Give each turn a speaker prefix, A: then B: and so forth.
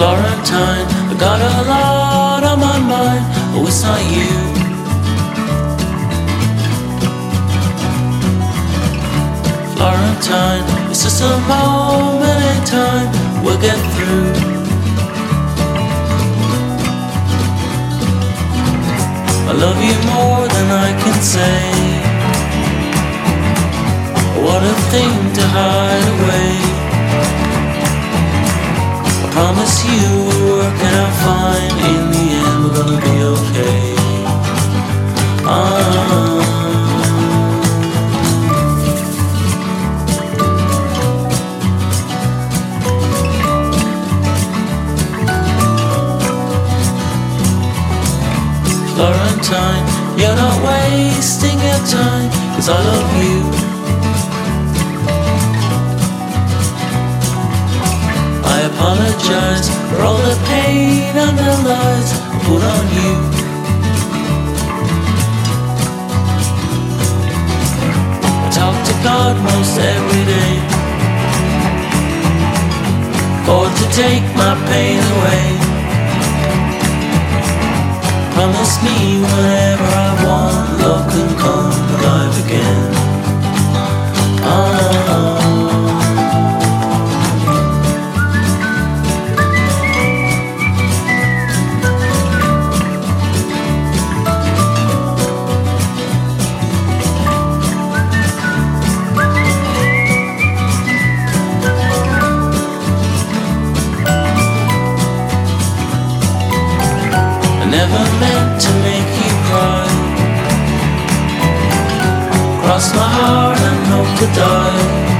A: Florentine, I got a lot on my mind. Oh, it's not you. Florentine, it's just a moment in time. We'll get through. I love you more than I can say. What a thing to hide away. Florentine, you're not wasting your time, cause I love you. I apologize for all the pain and the lies I put on you. I talk to God most every day. For to take my pain away. Promise me whenever I want, never meant to make you cry. Cross my heart and hope to die.